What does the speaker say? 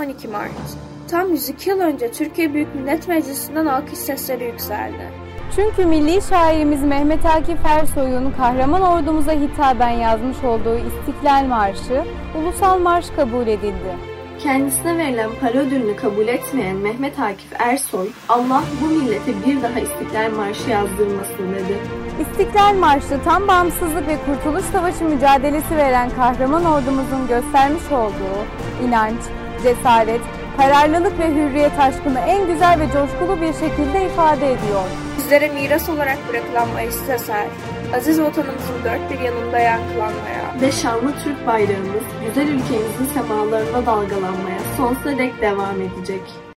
12 Mart. Tam 102 yıl önce Türkiye Büyük Millet Meclisi'nden alkış sesleri yükseldi. Çünkü milli şairimiz Mehmet Akif Ersoy'un kahraman ordumuza hitaben yazmış olduğu İstiklal Marşı ulusal marş kabul edildi. Kendisine verilen para ödülünü kabul etmeyen Mehmet Akif Ersoy, Allah bu millete bir daha İstiklal Marşı yazdırmasın dedi. İstiklal Marşı tam bağımsızlık ve kurtuluş savaşı mücadelesi veren kahraman ordumuzun göstermiş olduğu inanç, cesaret, kararlılık ve hürriyet aşkını en güzel ve coşkulu bir şekilde ifade ediyor. Bizlere miras olarak bırakılan bu eser, aziz vatanımızın dört bir yanında yankılanmaya ve şanlı Türk bayrağımız güzel ülkemizin semalarına dalgalanmaya sonsuza dek devam edecek.